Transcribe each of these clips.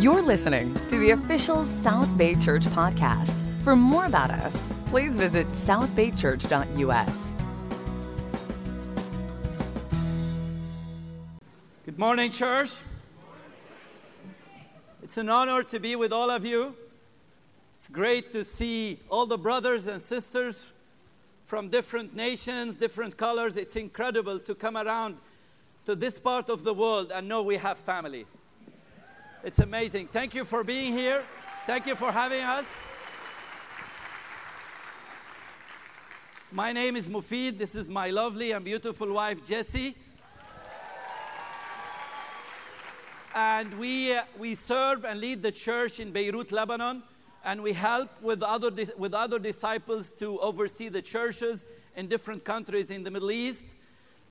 You're listening to the official South Bay Church podcast. For more about us, please visit southbaychurch.us. Good morning, church. It's an honor to be with all of you. It's great to see all the brothers and sisters from different nations, different colors. It's incredible to come around to this part of the world and know we have family. It's amazing. Thank you for being here. Thank you for having us. My name is Mufid. This is my lovely and beautiful wife, Jessie. And we, uh, we serve and lead the church in Beirut, Lebanon. And we help with other, with other disciples to oversee the churches in different countries in the Middle East.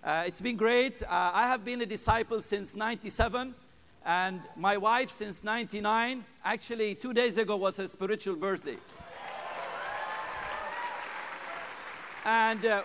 Uh, it's been great. Uh, I have been a disciple since 97 and my wife since 99 actually two days ago was her spiritual birthday. And uh,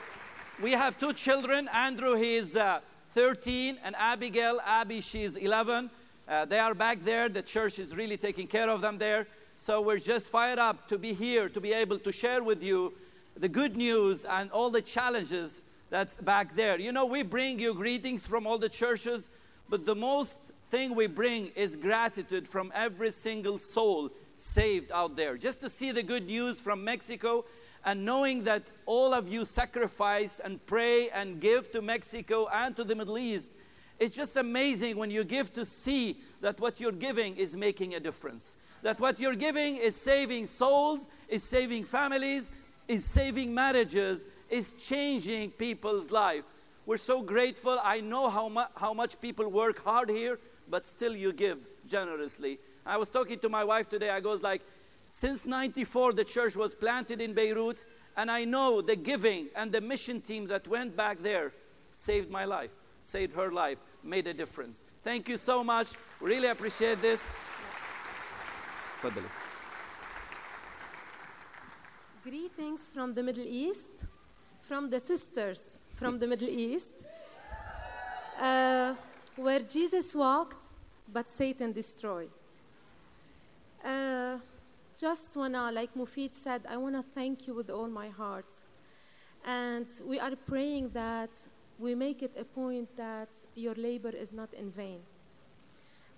we have two children. Andrew he is uh, 13 and abigail abby she's 11 uh, they are back there. The church is really taking care of them there. So we're just fired up to be here to be able to share with you the good news and all the challenges that's back there. You know we bring you greetings from all the churches but the most thing we bring is gratitude from every single soul saved out there. Just to see the good news from Mexico and knowing that all of you sacrifice and pray and give to Mexico and to the Middle East. It's just amazing when you give to see that what you're giving is making a difference. That what you're giving is saving souls, is saving families, is saving marriages, is changing people's life. We're so grateful. I know how, mu- how much people work hard here but still you give generously. I was talking to my wife today. I goes like, since 94 the church was planted in Beirut, and I know the giving and the mission team that went back there saved my life, saved her life, made a difference. Thank you so much. Really appreciate this. Greetings from the Middle East, from the sisters from the Middle East. Uh, where Jesus walked, but Satan destroyed. Uh, just wanna, like Mufid said, I wanna thank you with all my heart. And we are praying that we make it a point that your labor is not in vain.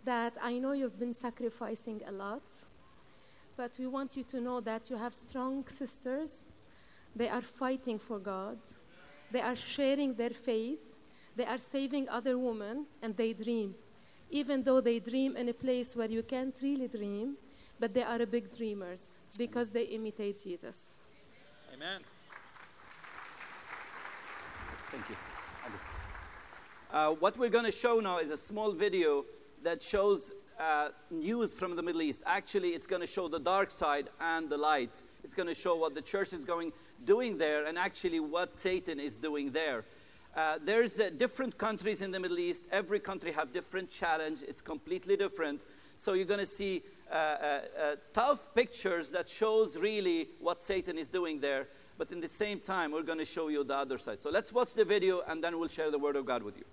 That I know you've been sacrificing a lot, but we want you to know that you have strong sisters. They are fighting for God, they are sharing their faith, they are saving other women and they dream. Even though they dream in a place where you can't really dream, but they are big dreamers because they imitate Jesus. Amen. Thank you. Uh, what we're going to show now is a small video that shows uh, news from the Middle East. Actually, it's going to show the dark side and the light. It's going to show what the church is going doing there, and actually what Satan is doing there. Uh, there's uh, different countries in the Middle East. Every country have different challenge. It's completely different. So you're going to see uh, uh, uh, tough pictures that shows really what Satan is doing there. But in the same time, we're going to show you the other side. So let's watch the video, and then we'll share the word of God with you.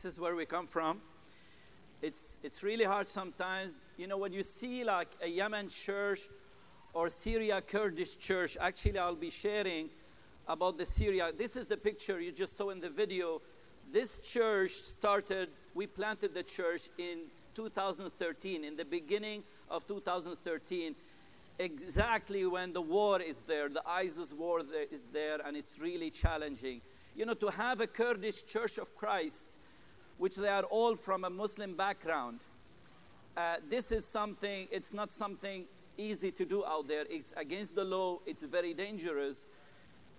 This is where we come from. It's, it's really hard sometimes. You know, when you see like a Yemen church or Syria Kurdish church, actually, I'll be sharing about the Syria. This is the picture you just saw in the video. This church started, we planted the church in 2013, in the beginning of 2013, exactly when the war is there, the ISIS war is there, and it's really challenging. You know, to have a Kurdish Church of Christ, which they are all from a Muslim background, uh, this is something, it's not something easy to do out there. It's against the law, it's very dangerous.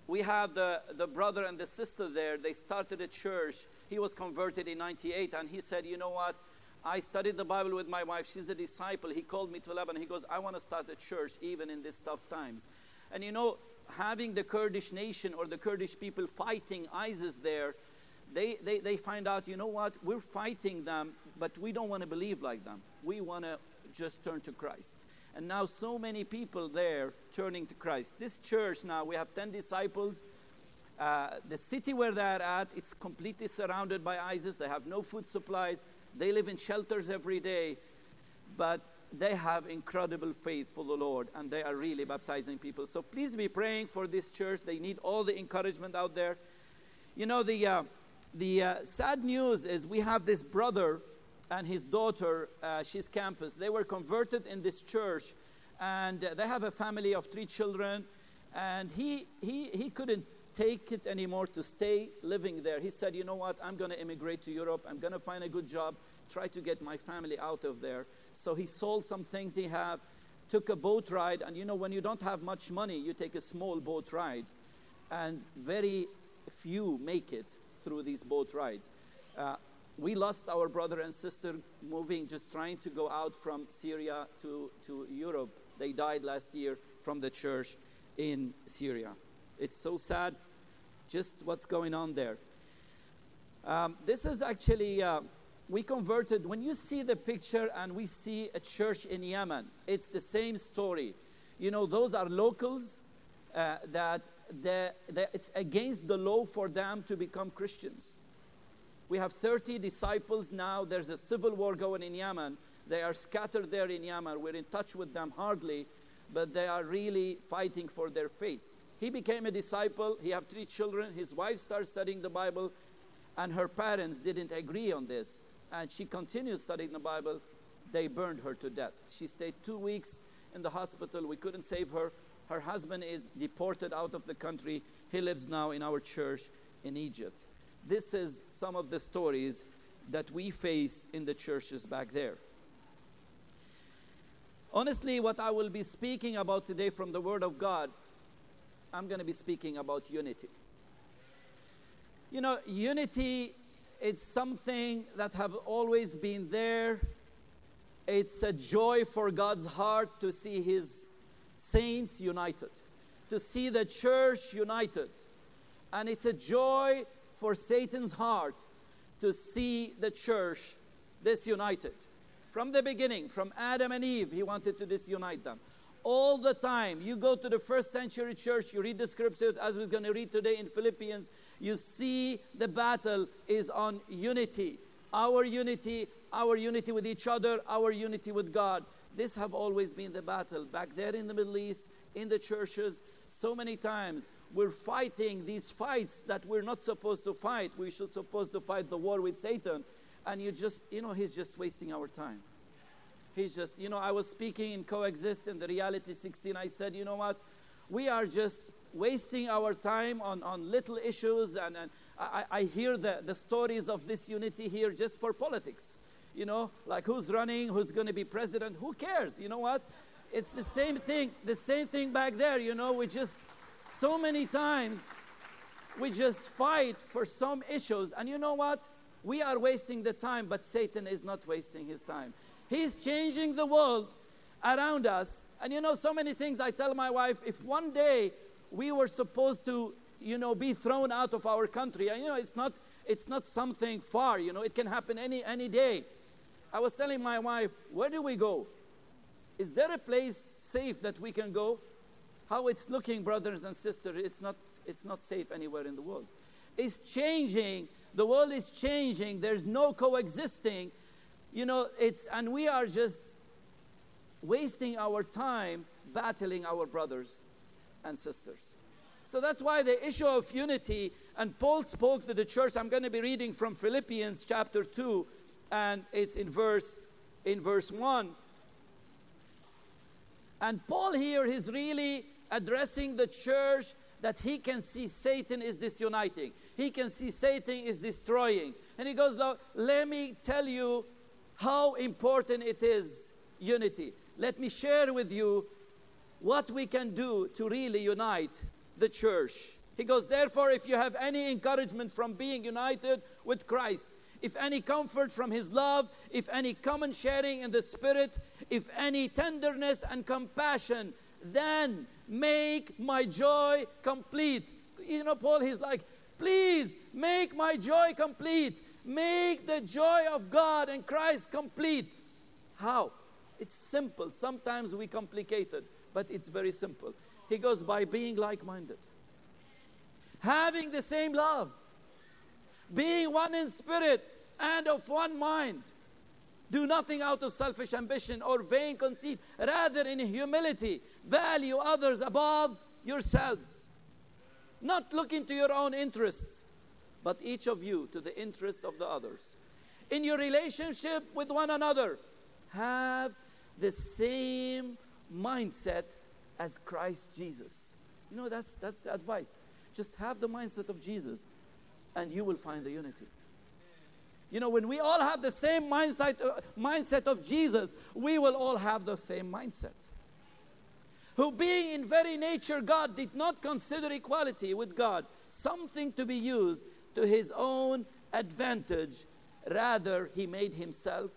We have the, the brother and the sister there, they started a church. He was converted in 98, and he said, You know what? I studied the Bible with my wife. She's a disciple. He called me to Lebanon. He goes, I want to start a church even in these tough times. And you know, having the Kurdish nation or the Kurdish people fighting ISIS there, they, they, they find out, you know what, we're fighting them, but we don't want to believe like them. We want to just turn to Christ. And now, so many people there turning to Christ. This church now, we have 10 disciples. Uh, the city where they're at, it's completely surrounded by ISIS. They have no food supplies. They live in shelters every day, but they have incredible faith for the Lord and they are really baptizing people. So please be praying for this church. They need all the encouragement out there. You know, the, uh, the uh, sad news is we have this brother and his daughter, uh, she's campus. They were converted in this church and they have a family of three children. And he, he, he couldn't take it anymore to stay living there. He said, You know what? I'm going to immigrate to Europe. I'm going to find a good job, try to get my family out of there. So he sold some things he had, took a boat ride. And you know, when you don't have much money, you take a small boat ride. And very few make it through these boat rides. Uh, we lost our brother and sister moving, just trying to go out from Syria to, to Europe. They died last year from the church in Syria. It's so sad, just what's going on there. Um, this is actually, uh, we converted, when you see the picture and we see a church in Yemen, it's the same story. You know, those are locals uh, that the, the, it's against the law for them to become Christians. We have 30 disciples now. There's a civil war going in Yemen. They are scattered there in Yemen. We're in touch with them hardly, but they are really fighting for their faith. He became a disciple. He had three children. His wife started studying the Bible, and her parents didn't agree on this. And she continued studying the Bible. They burned her to death. She stayed two weeks in the hospital. We couldn't save her. Her husband is deported out of the country. He lives now in our church in Egypt. This is some of the stories that we face in the churches back there. Honestly, what I will be speaking about today from the Word of God I'm going to be speaking about unity. You know, unity it's something that have always been there. It's a joy for God's heart to see his saints united, to see the church united. And it's a joy for Satan's heart to see the church disunited. From the beginning, from Adam and Eve, he wanted to disunite them all the time. You go to the first century church, you read the scriptures, as we're going to read today in Philippians, you see the battle is on unity. Our unity, our unity with each other, our unity with God. This have always been the battle. Back there in the Middle East, in the churches, so many times we're fighting these fights that we're not supposed to fight. We should supposed to fight the war with Satan. And you just, you know, he's just wasting our time. He's just, you know, I was speaking in Coexist in the Reality 16. I said, you know what? We are just wasting our time on, on little issues. And, and I, I hear the, the stories of this unity here just for politics. You know, like who's running, who's going to be president, who cares? You know what? It's the same thing, the same thing back there. You know, we just, so many times, we just fight for some issues. And you know what? We are wasting the time, but Satan is not wasting his time. He's changing the world around us. And you know, so many things I tell my wife if one day we were supposed to, you know, be thrown out of our country, and you know, it's not, it's not something far, you know, it can happen any, any day. I was telling my wife, where do we go? Is there a place safe that we can go? How it's looking, brothers and sisters, it's not, it's not safe anywhere in the world. It's changing The world is changing. There's no coexisting. You know, it's, and we are just wasting our time battling our brothers and sisters. So that's why the issue of unity, and Paul spoke to the church. I'm going to be reading from Philippians chapter 2, and it's in verse, in verse 1. And Paul here is really addressing the church that he can see Satan is disuniting. He can see Satan is destroying. And he goes, let me tell you how important it is unity. Let me share with you what we can do to really unite the church. He goes, therefore, if you have any encouragement from being united with Christ, if any comfort from his love, if any common sharing in the Spirit, if any tenderness and compassion, then make my joy complete. You know, Paul, he's like, please make my joy complete. Make the joy of God and Christ complete. How? It's simple. Sometimes we complicate it, but it's very simple. He goes by being like minded, having the same love, being one in spirit and of one mind. Do nothing out of selfish ambition or vain conceit. Rather, in humility, value others above yourselves. Not looking to your own interests, but each of you to the interests of the others. In your relationship with one another, have the same mindset as Christ Jesus. You know, that's, that's the advice. Just have the mindset of Jesus, and you will find the unity. You know, when we all have the same mindset, uh, mindset of Jesus, we will all have the same mindset. Who, being in very nature God, did not consider equality with God something to be used to his own advantage. Rather, he made himself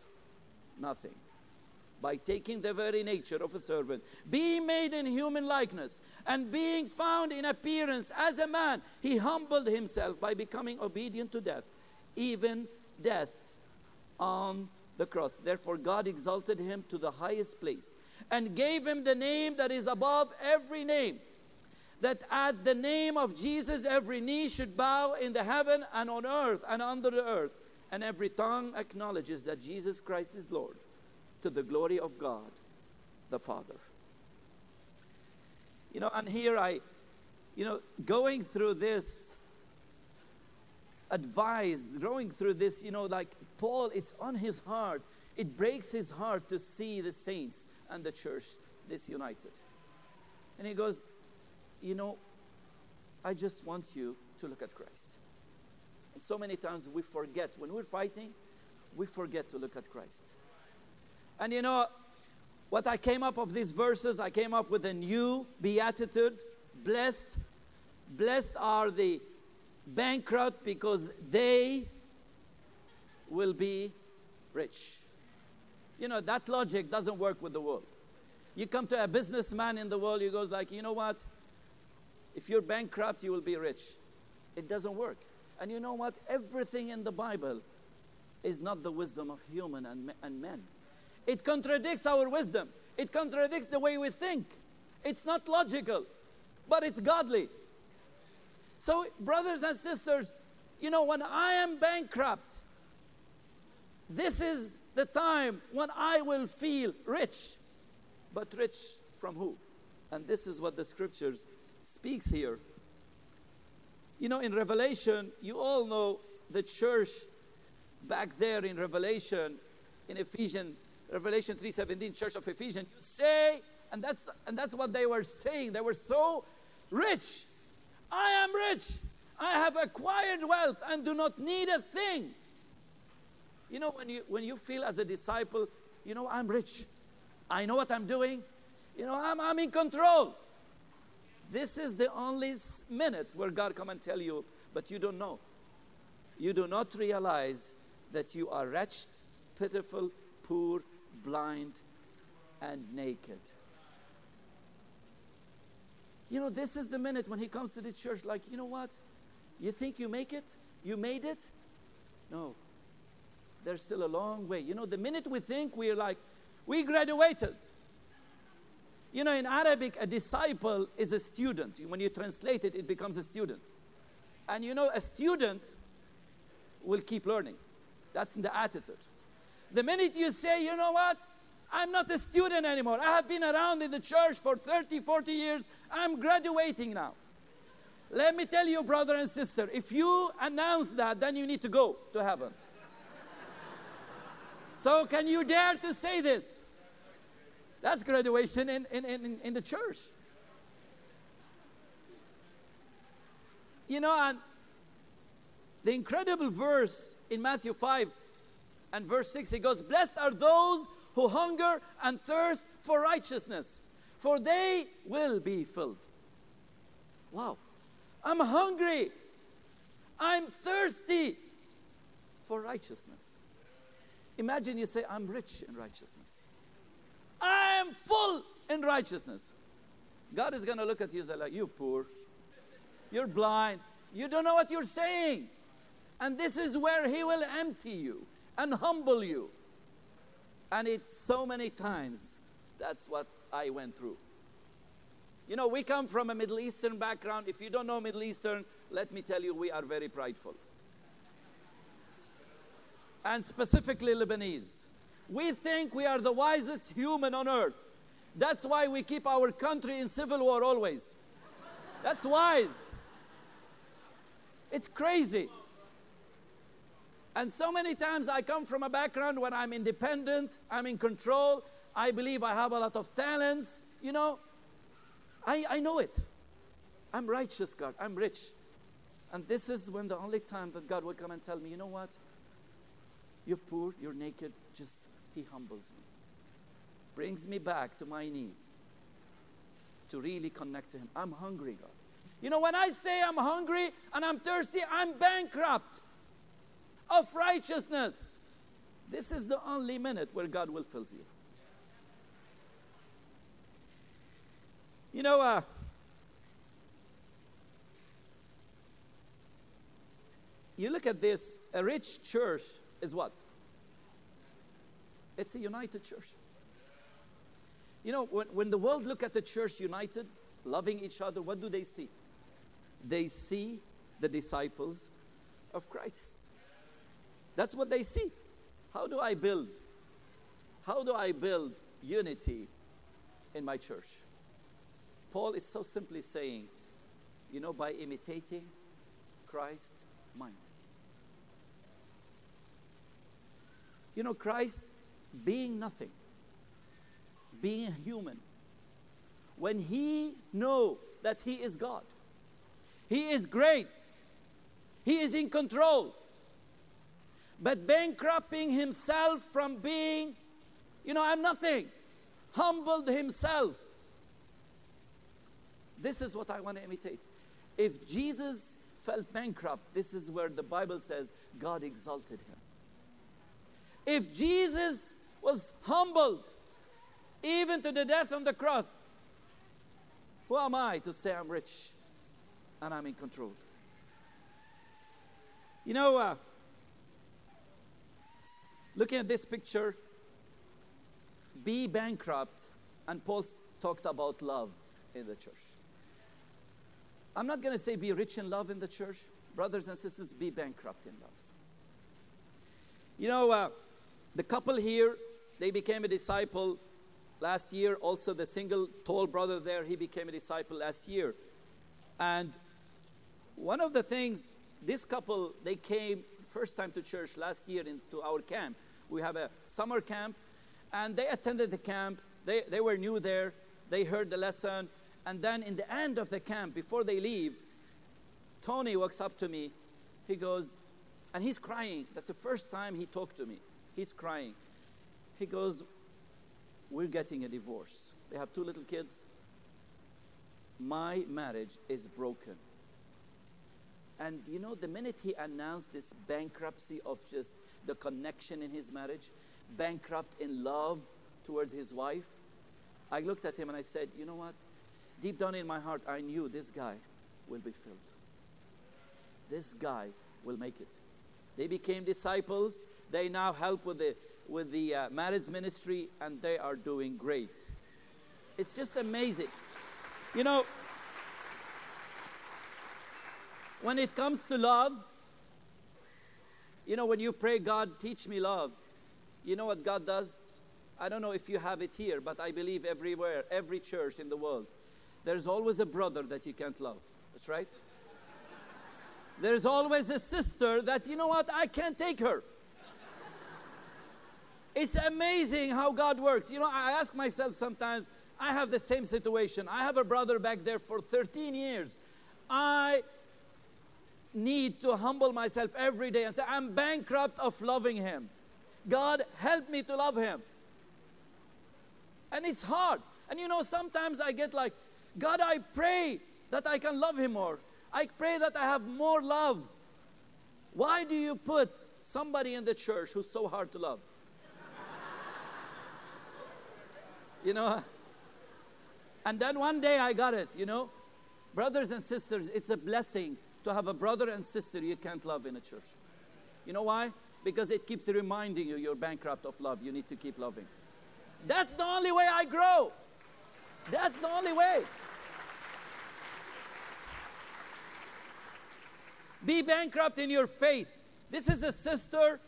nothing by taking the very nature of a servant, being made in human likeness, and being found in appearance as a man, he humbled himself by becoming obedient to death, even death on the cross. Therefore, God exalted him to the highest place and gave him the name that is above every name. That at the name of Jesus, every knee should bow in the heaven and on earth and under the earth, and every tongue acknowledges that Jesus Christ is Lord to the glory of God the Father. You know, and here I, you know, going through this advised, going through this, you know, like Paul, it's on his heart. It breaks his heart to see the saints and the church disunited. And he goes, You know, I just want you to look at Christ. And so many times we forget, when we're fighting, we forget to look at Christ. And you know, what I came up of these verses, I came up with a new beatitude. Blessed, blessed are the bankrupt because they will be rich. You know, that logic doesn't work with the world. You come to a businessman in the world, he goes like, you know what? If you're bankrupt, you will be rich. It doesn't work. And you know what? Everything in the Bible is not the wisdom of human and, and men. It contradicts our wisdom. It contradicts the way we think. It's not logical, but it's godly. So, brothers and sisters, you know, when I am bankrupt, this is the time when I will feel rich. But rich from who? And this is what the scriptures speaks here. You know, in Revelation, you all know the church back there in Revelation, in Ephesians, Revelation 3:17, Church of Ephesians, you say, and that's and that's what they were saying. They were so rich I am rich. I have acquired wealth and do not need a thing. You know, when you, when you feel as a disciple, you know, I'm rich. I know what I'm doing. You know, I'm, I'm in control. This is the only minute where God come and tell you, but you don't know. You do not realize that you are wretched, pitiful, poor, blind, and naked. You know, this is the minute when he comes to the church, like, you know what? You think you make it? You made it? No. There's still a long way. You know, the minute we think we're like, we graduated. You know, in Arabic, a disciple is a student. When you translate it, it becomes a student. And you know, a student will keep learning. That's the attitude. The minute you say, you know what? I'm not a student anymore. I have been around in the church for 30, 40 years. I'm graduating now. Let me tell you, brother and sister, if you announce that, then you need to go to heaven. so, can you dare to say this? That's graduation in, in, in, in the church. You know, and the incredible verse in Matthew 5 and verse 6, it goes, Blessed are those who hunger and thirst for righteousness, for they will be filled. Wow. I'm hungry. I'm thirsty for righteousness. Imagine you say, I'm rich in righteousness. I am full in righteousness. God is going to look at you and say, like, you poor. You're blind. You don't know what you're saying. And this is where He will empty you and humble you. And it's so many times that's what I went through. You know, we come from a Middle Eastern background. If you don't know Middle Eastern, let me tell you, we are very prideful. And specifically Lebanese. We think we are the wisest human on earth. That's why we keep our country in civil war always. That's wise. It's crazy. And so many times I come from a background where I'm independent, I'm in control, I believe I have a lot of talents. You know, I, I know it. I'm righteous, God. I'm rich. And this is when the only time that God will come and tell me, you know what? You're poor, you're naked, just He humbles me. Brings me back to my knees to really connect to Him. I'm hungry, God. You know, when I say I'm hungry and I'm thirsty, I'm bankrupt of righteousness. This is the only minute where God will fill you. You know, uh, you look at this, a rich church is what? It's a united church. You know, when, when the world look at the church united, loving each other, what do they see? They see the disciples of Christ. That's what they see. How do I build? How do I build unity in my church? Paul is so simply saying, you know, by imitating Christ mind. You know, Christ being nothing, being human, when he know that he is God, he is great, he is in control, but bankrupting himself from being, you know, I'm nothing, humbled himself. This is what I want to imitate. If Jesus felt bankrupt, this is where the Bible says God exalted him. If Jesus was humbled, even to the death on the cross, who am I to say I'm rich and I'm in control? You know, uh, Looking at this picture, be bankrupt, and Paul talked about love in the church. I'm not going to say be rich in love in the church. Brothers and sisters, be bankrupt in love. You know, uh, the couple here, they became a disciple last year. Also, the single tall brother there, he became a disciple last year. And one of the things, this couple, they came first time to church last year into our camp. We have a summer camp, and they attended the camp. They, they were new there. They heard the lesson. And then in the end of the camp, before they leave, Tony walks up to me. He goes, and he's crying. That's the first time he talked to me. He's crying. He goes, We're getting a divorce. They have two little kids. My marriage is broken. And you know, the minute he announced this bankruptcy of just the connection in his marriage, bankrupt in love towards his wife, I looked at him and I said, You know what? Deep down in my heart, I knew this guy will be filled. This guy will make it. They became disciples. They now help with the, with the uh, marriage ministry, and they are doing great. It's just amazing. You know, when it comes to love, You know, when you pray, God, teach me love, you know what God does? I don't know if you have it here, but I believe everywhere, every church in the world, there's always a brother that you can't love. That's right. There's always a sister that, you know what, I can't take her. It's amazing how God works. You know, I ask myself sometimes, I have the same situation. I have a brother back there for 13 years. I need to humble myself every day and say, I'm bankrupt of loving him. God, help me to love him. And it's hard. And you know, sometimes I get like, God, I pray that I can love him more. I pray that I have more love. Why do you put somebody in the church who's so hard to love? you know? And then one day I got it, you know? Brothers and sisters, it's a blessing to have a brother and sister you can't love in a church. You know why? Because it keeps reminding you you're bankrupt of love. You need to keep loving. That's the only way I grow. That's the only way. Be bankrupt in your faith. This is a sister.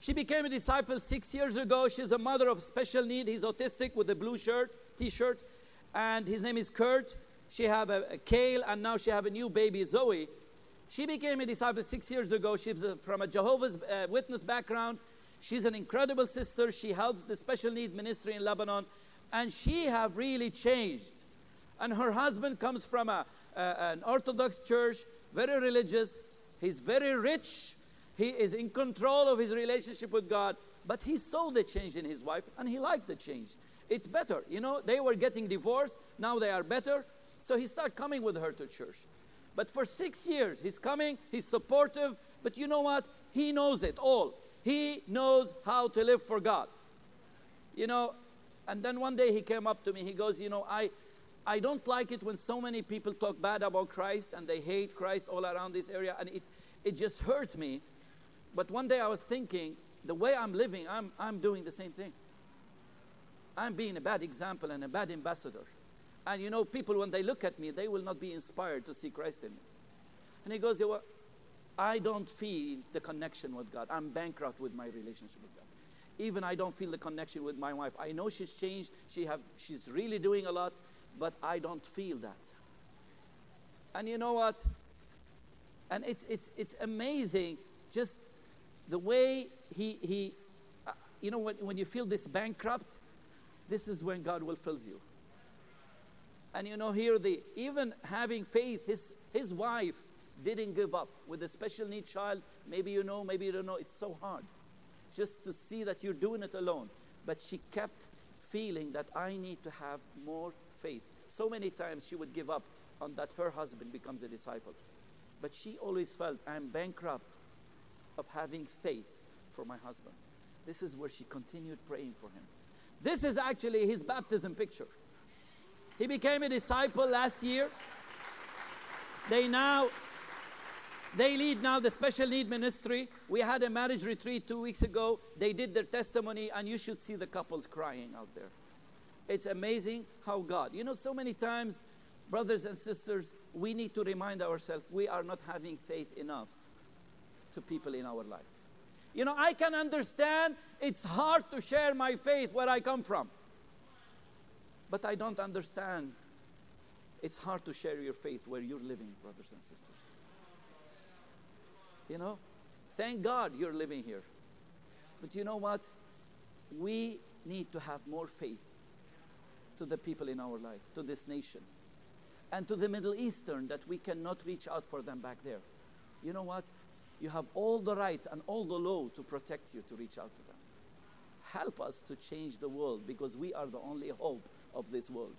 She became a disciple six years ago. She's a mother of special need. He's autistic with a blue shirt, t-shirt, and his name is Kurt. She have a, a Kale, and now she have a new baby, Zoe. She became a disciple six years ago. She's from a Jehovah's uh, Witness background. She's an incredible sister. She helps the special need ministry in Lebanon, and she have really changed. And her husband comes from a, an Orthodox church, very religious. He's very rich. He is in control of his relationship with God. But he saw the change in his wife, and he liked the change. It's better. You know, they were getting divorced. Now they are better. So he started coming with her to church. But for six years, he's coming, he's supportive, but you know what? He knows it all. He knows how to live for God. You know, and then one day he came up to me, he goes, You know, I, I don't like it when so many people talk bad about Christ and they hate Christ all around this area, and it, it just hurt me. But one day I was thinking, the way I'm living, I'm, I'm doing the same thing. I'm being a bad example and a bad ambassador. And you know, people, when they look at me, they will not be inspired to see Christ in me. And he goes, well, I don't feel the connection with God. I'm bankrupt with my relationship with God. Even I don't feel the connection with my wife. I know she's changed. She have, she's really doing a lot, but I don't feel that. And you know what? And it's, it's, it's amazing just the way he, he uh, you know, when, when you feel this bankrupt, this is when God will fill you. And you know, here the even having faith, his his wife didn't give up with a special need child. Maybe you know, maybe you don't know. It's so hard just to see that you're doing it alone. But she kept feeling that I need to have more faith. So many times she would give up on that her husband becomes a disciple. But she always felt I'm bankrupt of having faith for my husband. This is where she continued praying for him. This is actually his baptism picture. He became a disciple last year. They now they lead now the special need ministry. We had a marriage retreat two weeks ago. They did their testimony, and you should see the couples crying out there. It's amazing how God, you know, so many times, brothers and sisters, we need to remind ourselves we are not having faith enough to people in our life. You know, I can understand it's hard to share my faith where I come from. But I don't understand. It's hard to share your faith where you're living, brothers and sisters. You know, thank God you're living here. But you know what? We need to have more faith to the people in our life, to this nation, and to the Middle Eastern that we cannot reach out for them back there. You know what? You have all the right and all the law to protect you to reach out to them. Help us to change the world because we are the only hope of this world.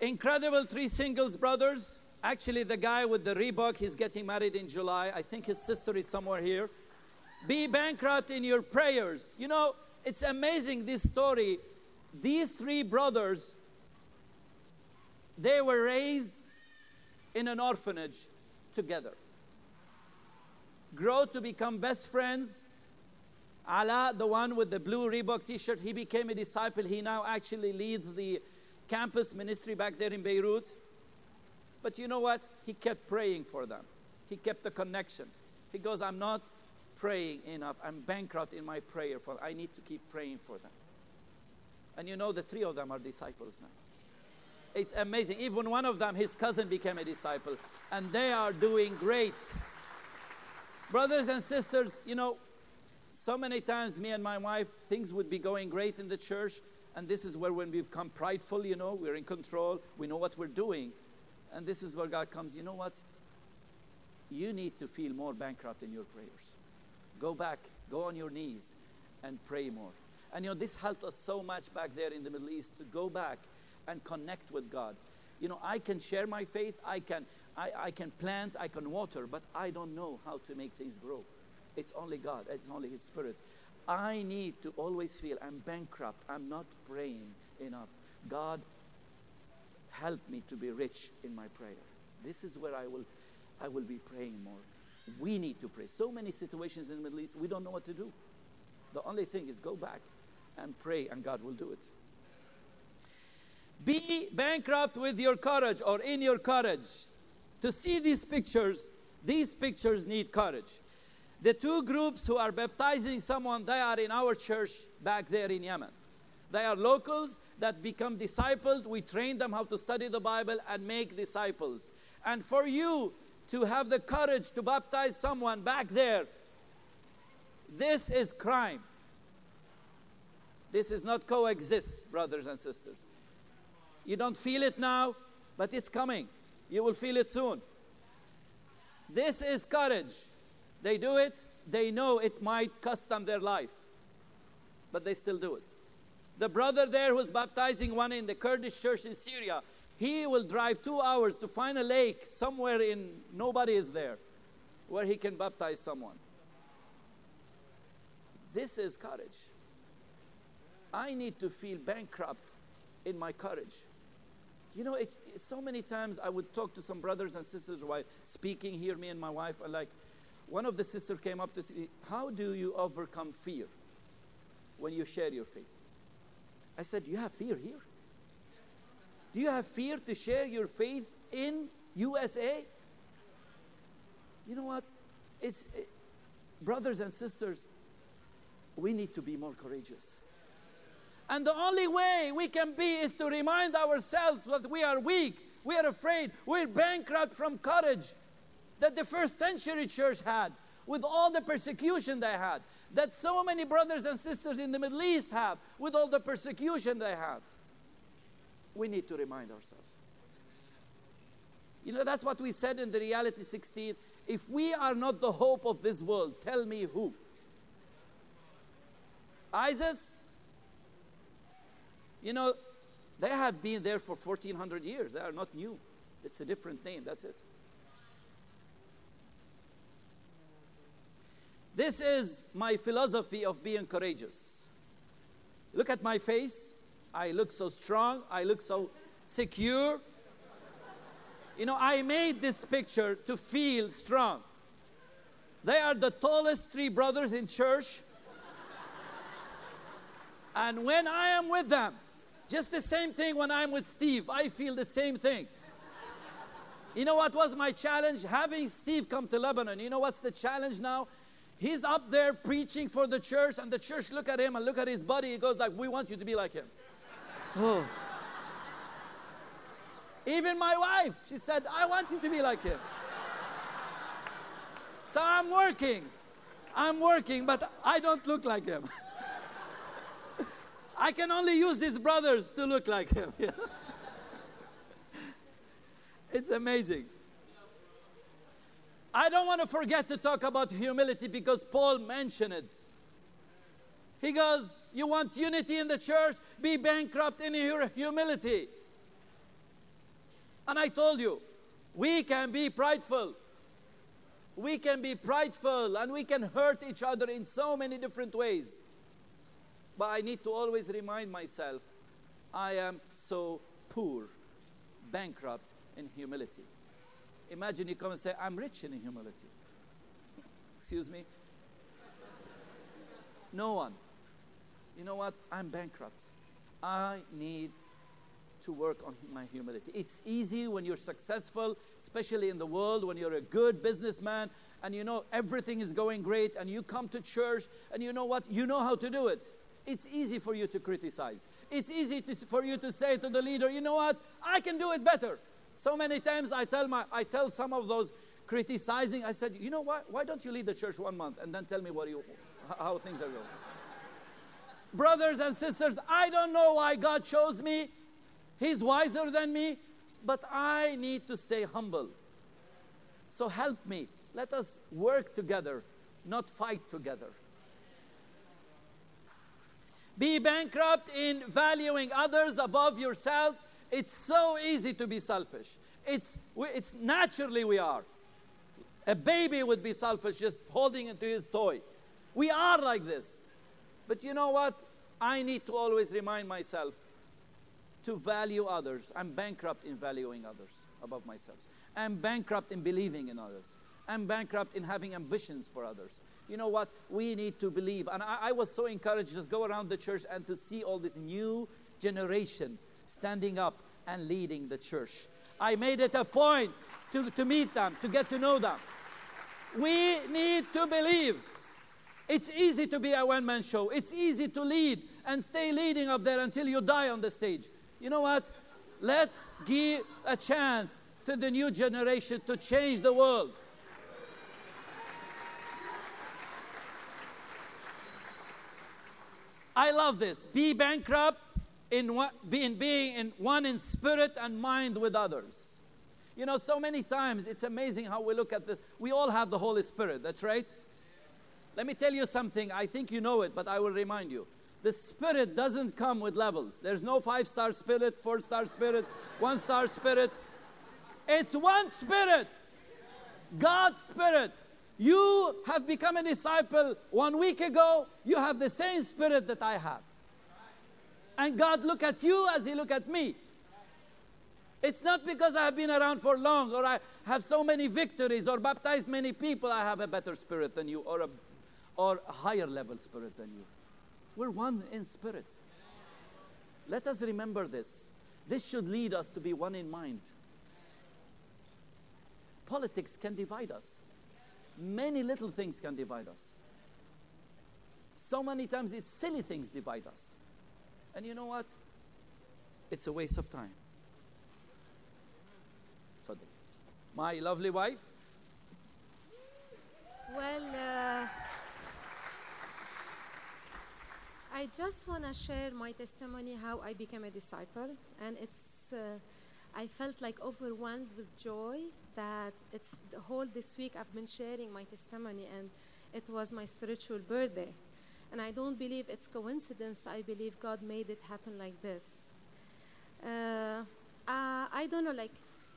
Incredible three singles brothers. Actually, the guy with the Reebok, he's getting married in July. I think his sister is somewhere here. Be bankrupt in your prayers. You know, it's amazing this story. These three brothers, they were raised in an orphanage together grow to become best friends. Ala, the one with the blue Reebok t shirt, he became a disciple. He now actually leads the campus ministry back there in Beirut. But you know what? He kept praying for them. He kept the connection. He goes, I'm not praying enough. I'm bankrupt in my prayer for I need to keep praying for them. And you know the three of them are disciples now. It's amazing. Even one of them, his cousin became a disciple, and they are doing great. Brothers and sisters, you know, so many times me and my wife, things would be going great in the church, and this is where when we become prideful, you know, we're in control, we know what we're doing. And this is where God comes, you know what? You need to feel more bankrupt in your prayers. Go back, go on your knees, and pray more. And you know, this helped us so much back there in the Middle East to go back and connect with God. You know, I can share my faith, I can, I, I can plant, I can water, but I don't know how to make things grow. It's only God, it's only His Spirit. I need to always feel I'm bankrupt, I'm not praying enough. God, help me to be rich in my prayer. This is where I will, I will be praying more. We need to pray. So many situations in the Middle East, we don't know what to do. The only thing is go back and pray, and God will do it. Be bankrupt with your courage or in your courage. To see these pictures, these pictures need courage. The two groups who are baptizing someone, they are in our church back there in Yemen. They are locals that become discipled. We train them how to study the Bible and make disciples. And for you to have the courage to baptize someone back there, this is crime. This is not coexist, brothers and sisters. You don't feel it now, but it's coming. You will feel it soon. This is courage. They do it, they know it might cost them their life, but they still do it. The brother there who's baptizing one in the Kurdish church in Syria, he will drive two hours to find a lake somewhere in nobody is there where he can baptize someone. This is courage. I need to feel bankrupt in my courage. You know, it, so many times I would talk to some brothers and sisters while speaking here, me and my wife, are like, one of the sisters came up to me, How do you overcome fear when you share your faith? I said, You have fear here? Do you have fear to share your faith in USA? You know what? It's it, brothers and sisters, we need to be more courageous. And the only way we can be is to remind ourselves that we are weak, we are afraid, we're bankrupt from courage that the first century church had with all the persecution they had, that so many brothers and sisters in the Middle East have with all the persecution they had. We need to remind ourselves. You know, that's what we said in the Reality 16. If we are not the hope of this world, tell me who? ISIS? You know, they have been there for 1400 years. They are not new. It's a different name, that's it. This is my philosophy of being courageous. Look at my face. I look so strong. I look so secure. You know, I made this picture to feel strong. They are the tallest three brothers in church. and when I am with them, just the same thing when I'm with Steve, I feel the same thing. You know what was my challenge? Having Steve come to Lebanon. You know what's the challenge now? He's up there preaching for the church, and the church look at him and look at his body. He goes like, "We want you to be like him." oh. Even my wife, she said, "I want you to be like him." so I'm working, I'm working, but I don't look like him. I can only use his brothers to look like him. it's amazing. I don't want to forget to talk about humility because Paul mentioned it. He goes, You want unity in the church? Be bankrupt in your humility. And I told you, we can be prideful. We can be prideful and we can hurt each other in so many different ways. But I need to always remind myself I am so poor, bankrupt in humility. Imagine you come and say, I'm rich in humility. Excuse me? No one. You know what? I'm bankrupt. I need to work on my humility. It's easy when you're successful, especially in the world, when you're a good businessman and you know everything is going great and you come to church and you know what? You know how to do it. It's easy for you to criticize. It's easy to, for you to say to the leader, you know what? I can do it better. So many times I tell, my, I tell some of those criticizing, I said, you know what? Why don't you lead the church one month and then tell me what you, how things are going? Brothers and sisters, I don't know why God chose me. He's wiser than me, but I need to stay humble. So help me. Let us work together, not fight together. Be bankrupt in valuing others above yourself. It's so easy to be selfish. It's, it's naturally we are. A baby would be selfish just holding into his toy. We are like this. But you know what? I need to always remind myself to value others. I'm bankrupt in valuing others above myself. I'm bankrupt in believing in others. I'm bankrupt in having ambitions for others. You know what? We need to believe. And I, I was so encouraged to just go around the church and to see all this new generation standing up and leading the church. I made it a point to, to meet them, to get to know them. We need to believe. It's easy to be a one man show, it's easy to lead and stay leading up there until you die on the stage. You know what? Let's give a chance to the new generation to change the world. I love this. Be bankrupt in, one, in being in one in spirit and mind with others. You know, so many times it's amazing how we look at this. We all have the Holy Spirit, that's right. Let me tell you something. I think you know it, but I will remind you. The Spirit doesn't come with levels. There's no five star spirit, four star spirit, one star spirit. It's one Spirit, God's Spirit. You have become a disciple one week ago, you have the same spirit that I have. And God look at you as he look at me. It's not because I have been around for long or I have so many victories or baptized many people I have a better spirit than you or a, or a higher level spirit than you. We're one in spirit. Let us remember this. This should lead us to be one in mind. Politics can divide us. Many little things can divide us. So many times it's silly things divide us. And you know what? It's a waste of time. My lovely wife. Well, uh, I just want to share my testimony how I became a disciple, and it's. Uh, I felt like overwhelmed with joy that it's the whole this week I've been sharing my testimony, and it was my spiritual birthday. And I don't believe it's coincidence. I believe God made it happen like this. Uh, uh, I don't know, like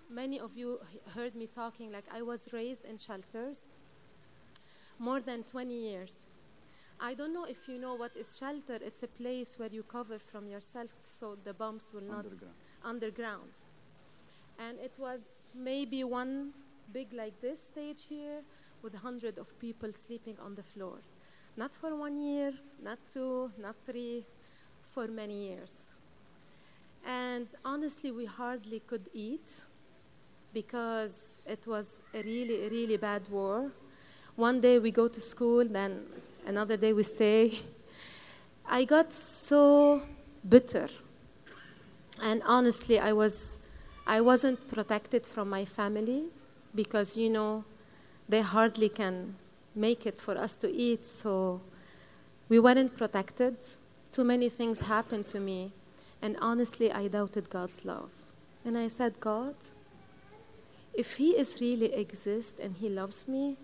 many of you heard me talking, like I was raised in shelters more than 20 years. I don't know if you know what is shelter. It's a place where you cover from yourself so the bombs will not Underground. underground. And it was maybe one big like this stage here with a hundred of people sleeping on the floor. Not for one year, not two, not three, for many years. And honestly, we hardly could eat because it was a really, really bad war. One day we go to school, then another day we stay. I got so bitter. And honestly, I was I wasn't protected from my family because you know they hardly can make it for us to eat, so we weren't protected. Too many things happened to me, and honestly, I doubted God's love. And I said, God, if He is really exist and He loves me,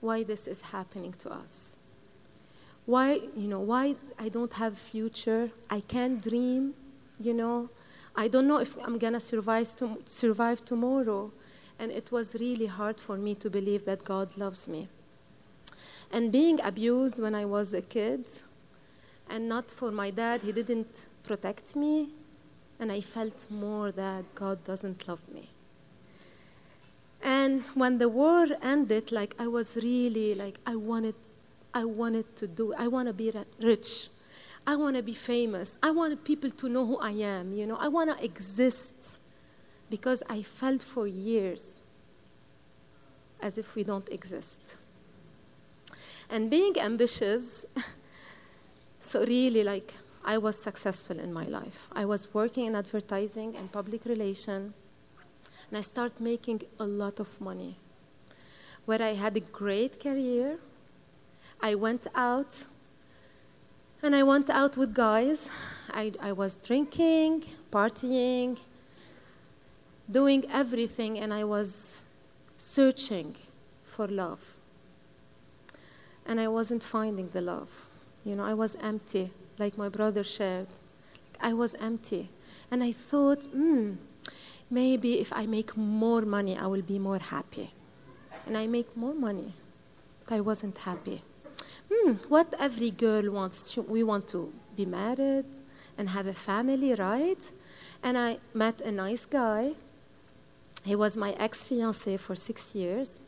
why this is happening to us? Why, you know, why I don't have future? I can't dream, you know. I don't know if I'm gonna survive, to, survive tomorrow. And it was really hard for me to believe that God loves me. And being abused when I was a kid, and not for my dad, he didn't protect me, and I felt more that God doesn't love me. And when the war ended, like I was really like I wanted, I wanted to do, I want to be rich. I want to be famous. I want people to know who I am, you know. I want to exist because I felt for years as if we don't exist. And being ambitious, so really like I was successful in my life. I was working in advertising and public relation, and I started making a lot of money. Where I had a great career, I went out, and I went out with guys. I, I was drinking, partying, doing everything, and I was searching for love. And I wasn't finding the love. You know, I was empty like my brother shared. I was empty. And I thought, hmm, maybe if I make more money, I will be more happy. And I make more money, but I wasn't happy. Hmm, what every girl wants, we want to be married and have a family, right? And I met a nice guy. He was my ex fiance for six years.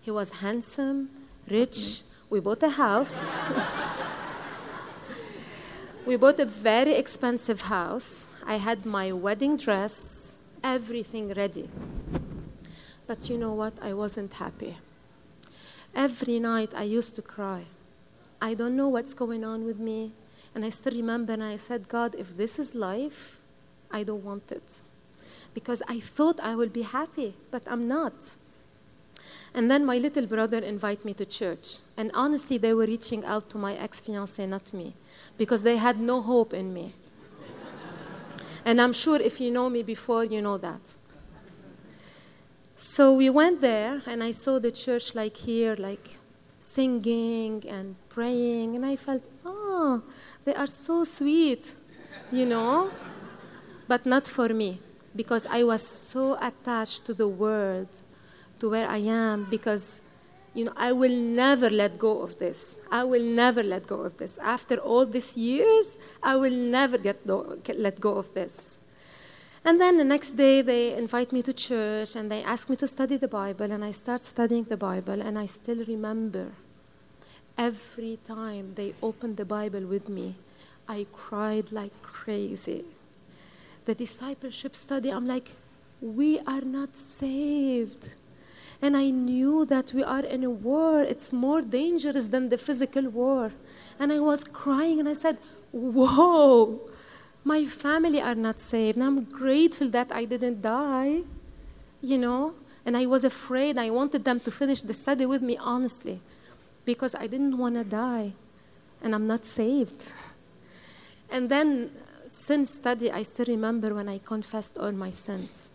He was handsome, rich. We bought a house. We bought a very expensive house. I had my wedding dress, everything ready. But you know what? I wasn't happy. Every night I used to cry. I don't know what's going on with me. And I still remember, and I said, God, if this is life, I don't want it. Because I thought I will be happy, but I'm not. And then my little brother invited me to church. And honestly, they were reaching out to my ex fiance, not me because they had no hope in me. and I'm sure if you know me before, you know that. So we went there, and I saw the church like here, like singing and praying, and I felt, oh, they are so sweet, you know? But not for me, because I was so attached to the world, to where I am, because, you know, I will never let go of this. I will never let go of this. After all these years, I will never get do- let go of this. And then the next day, they invite me to church and they ask me to study the Bible, and I start studying the Bible, and I still remember every time they opened the Bible with me, I cried like crazy. The discipleship study, I'm like, we are not saved. And I knew that we are in a war. It's more dangerous than the physical war. And I was crying and I said, Whoa, my family are not saved. And I'm grateful that I didn't die, you know? And I was afraid. I wanted them to finish the study with me, honestly, because I didn't want to die. And I'm not saved. And then, since study, I still remember when I confessed all my sins.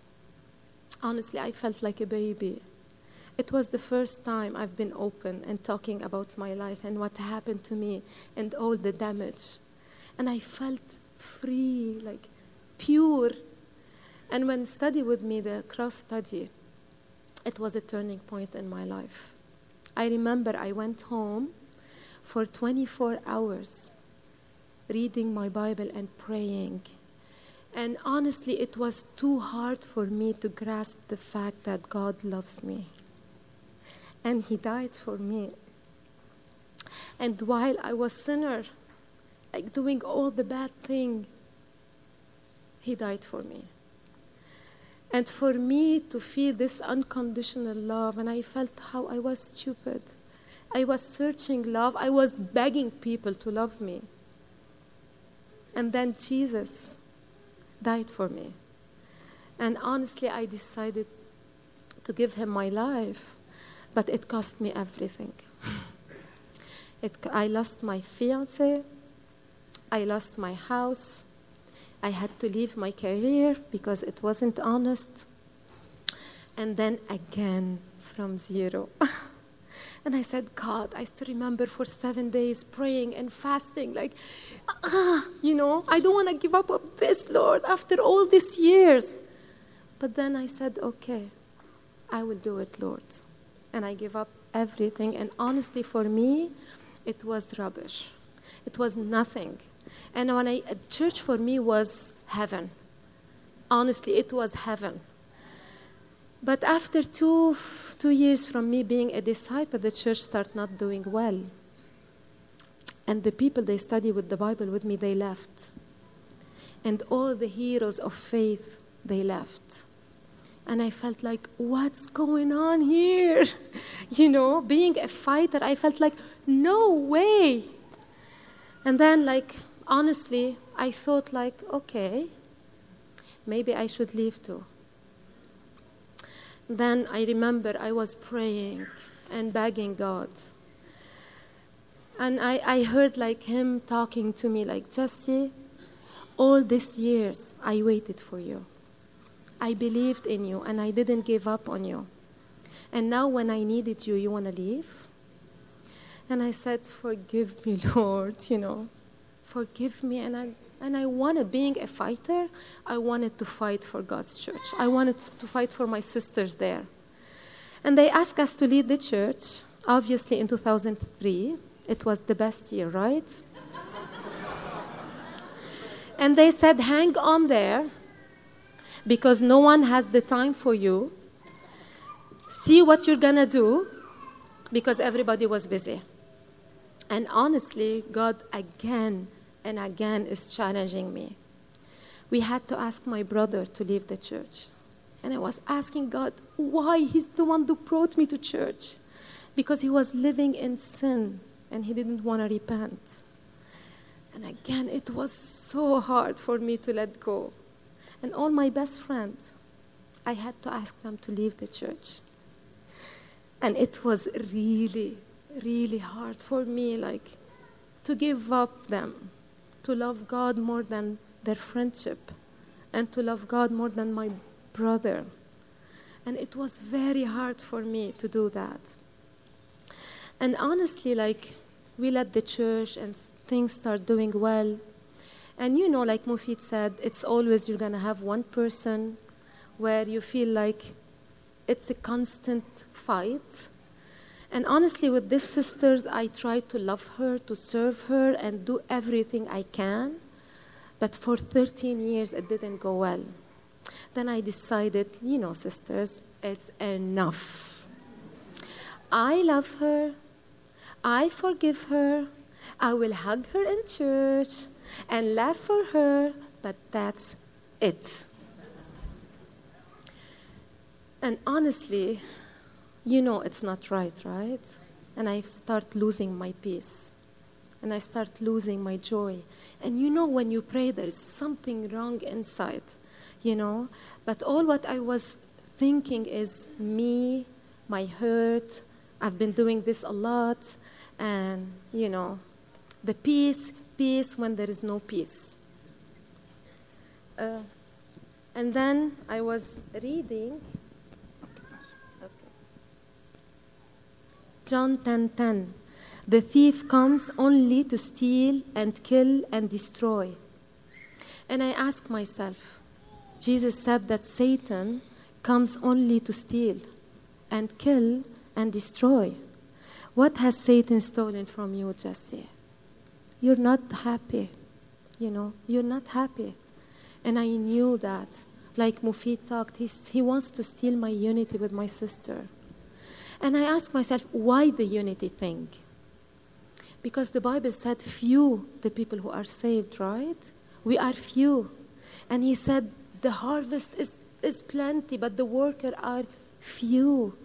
Honestly, I felt like a baby. It was the first time I've been open and talking about my life and what happened to me and all the damage. And I felt free, like pure. And when study with me, the cross study, it was a turning point in my life. I remember I went home for 24 hours reading my Bible and praying. And honestly, it was too hard for me to grasp the fact that God loves me and he died for me. And while I was sinner, like doing all the bad thing, he died for me. And for me to feel this unconditional love, and I felt how I was stupid. I was searching love. I was begging people to love me. And then Jesus died for me. And honestly, I decided to give him my life but it cost me everything. It, I lost my fiance, I lost my house, I had to leave my career because it wasn't honest, and then again from zero. and I said, God, I still remember for seven days praying and fasting, like, ah, you know, I don't want to give up on this, Lord, after all these years. But then I said, okay, I will do it, Lord and I gave up everything. And honestly, for me, it was rubbish. It was nothing. And when I, church for me was heaven. Honestly, it was heaven. But after two, two years from me being a disciple, the church started not doing well. And the people they study with the Bible with me, they left. And all the heroes of faith, they left. And I felt like, what's going on here? You know, being a fighter, I felt like, no way. And then, like, honestly, I thought, like, okay, maybe I should leave too. Then I remember I was praying and begging God. And I, I heard like him talking to me like, Jesse, all these years I waited for you. I believed in you and I didn't give up on you. And now when I needed you, you want to leave? And I said, Forgive me, Lord, you know. Forgive me. And I, and I wanted, being a fighter, I wanted to fight for God's church. I wanted to fight for my sisters there. And they asked us to lead the church, obviously in 2003. It was the best year, right? and they said, hang on there because no one has the time for you. See what you're to do because everybody was busy. And honestly, God again and again is challenging me. We had to ask my brother to leave the church. And I was asking God why He's the one who brought me to church. Because he was living in sin and he didn't want to repent. And again, it was so hard for me to let go. And all my best friends, I had to ask them to leave the church. And it was really, really hard for me, like, to give up them, to love God more than their friendship, and to love God more than my brother. And it was very hard for me to do that. And honestly, like, we let the church and things start doing well. And you know, like Mufid said, it's always you're going to have one person where you feel like it's a constant fight. And honestly, with these sisters, I try to love her, to serve her, and do everything I can. But for 13 years, it didn't go well. Then I decided, you know, sisters, it's enough. I love her. I forgive her. I will hug her in church and laugh for her, but that's it. And honestly, you know it's not right, right? And I start losing my peace. And I start losing my joy. And you know, when you pray, there is something wrong inside, you know? But all what I was thinking is me, my hurt. I've been doing this a lot. And, you know, the peace, peace when there is no peace. Uh, and then I was reading. John 10:10. 10, the thief comes only to steal and kill and destroy. And I ask myself, Jesus said that Satan comes only to steal and kill and destroy. What has Satan stolen from you, Jesse? You're not happy. You know, you're not happy. And I knew that. Like Mufid talked, he, he wants to steal my unity with my sister. And I asked myself, why the unity thing? Because the Bible said, few the people who are saved, right? We are few. And he said, the harvest is, is plenty, but the workers are few.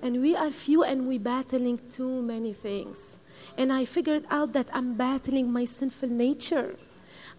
And we are few and we're battling too many things. And I figured out that I'm battling my sinful nature.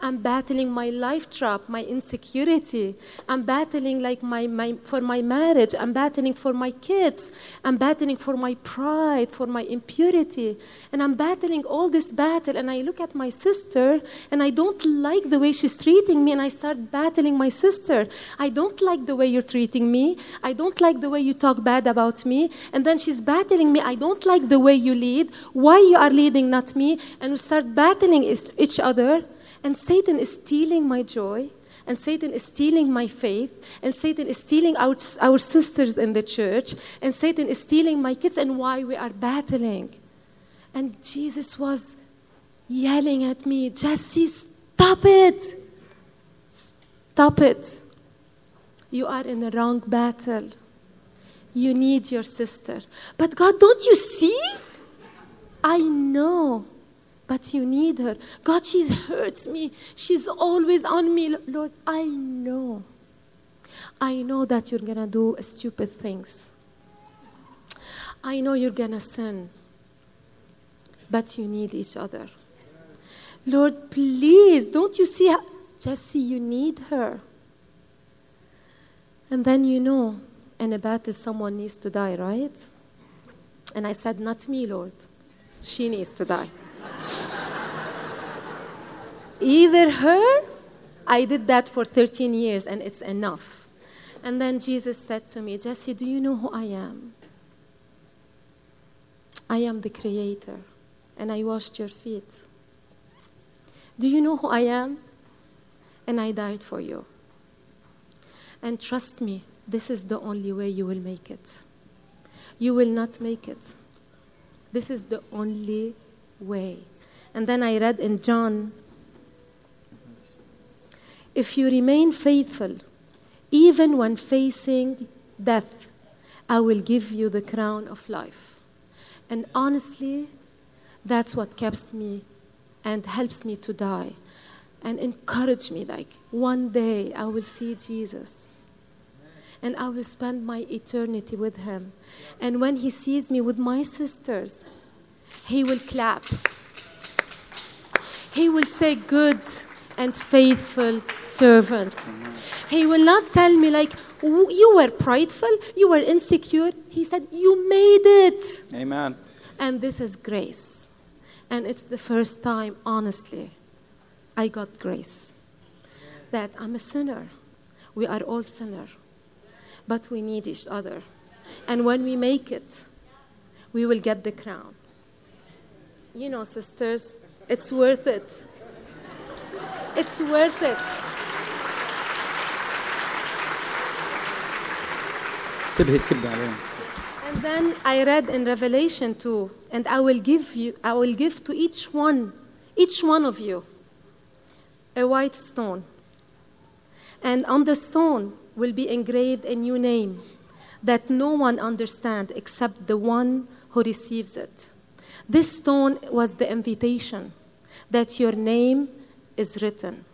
I'm battling my life trap, my insecurity. I'm battling like my, my, for my marriage. I'm battling for my kids. I'm battling for my pride, for my impurity. And I'm battling all this battle. And I look at my sister and I don't like the way she's treating me. And I start battling my sister. I don't like the way you're treating me. I don't like the way you talk bad about me. And then she's battling me. I don't like the way you lead. Why you are leading, not me. And we start battling each other. And Satan is stealing my joy, and Satan is stealing my faith, and Satan is stealing our, our sisters in the church, and Satan is stealing my kids, and why we are battling. And Jesus was yelling at me, Jesse, stop it! Stop it. You are in the wrong battle. You need your sister. But God, don't you see? I know but you need her. God, she hurts me. She's always on me. Lord, I know. I know that you're going to do stupid things. I know you're going to sin. But you need each other. Lord, please, don't you see? Jesse, you need her. And then you know, in a battle, someone needs to die, right? And I said, Not me, Lord. She needs to die. Either her, I did that for 13 years and it's enough. And then Jesus said to me, Jesse, do you know who I am? I am the creator and I washed your feet. Do you know who I am? And I died for you. And trust me, this is the only way you will make it. You will not make it. This is the only way. And then I read in John if you remain faithful, even when facing death, I will give you the crown of life. And honestly, that's what keeps me and helps me to die and encourage me like one day I will see Jesus and I will spend my eternity with him. And when he sees me with my sisters, he will clap. He will say, Good and faithful servant. He will not tell me, like, you were prideful, you were insecure. He said, You made it. Amen. And this is grace. And it's the first time, honestly, I got grace. That I'm a sinner. We are all sinners. But we need each other. And when we make it, we will get the crown. You know, sisters, it's worth it. It's worth it. And then I read in Revelation 2, and I will give you, I will give to each one, each one of you, a white stone. And on the stone will be engraved a new name that no one understands except the one who receives it. This stone was the invitation that your name is written.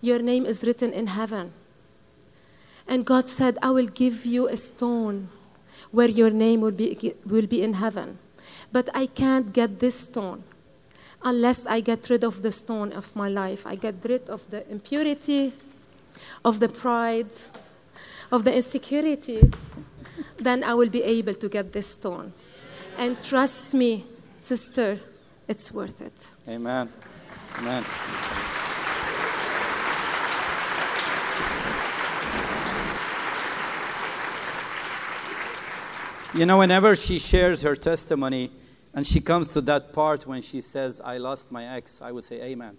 Your name is written in heaven. And God said, I will give you a stone where your name will be, will be in heaven. But I can't get this stone unless I get rid of the stone of my life. I get rid of the impurity, of the pride, of the insecurity. then I will be able to get this stone. And trust me, sister, it's worth it. Amen. Amen. You know, whenever she shares her testimony and she comes to that part when she says, I lost my ex, I would say, Amen.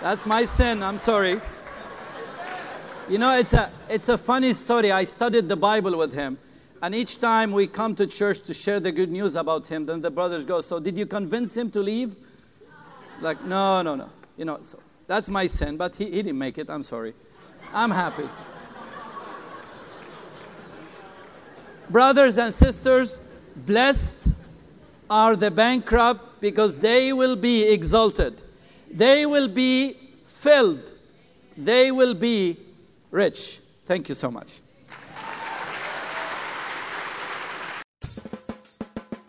That's my sin, I'm sorry. You know, it's a, it's a funny story. I studied the Bible with him. And each time we come to church to share the good news about him, then the brothers go, So did you convince him to leave? Like, no, no, no. You know, so that's my sin, but he, he didn't make it. I'm sorry. I'm happy. Brothers and sisters, blessed are the bankrupt because they will be exalted. They will be filled. They will be rich. Thank you so much.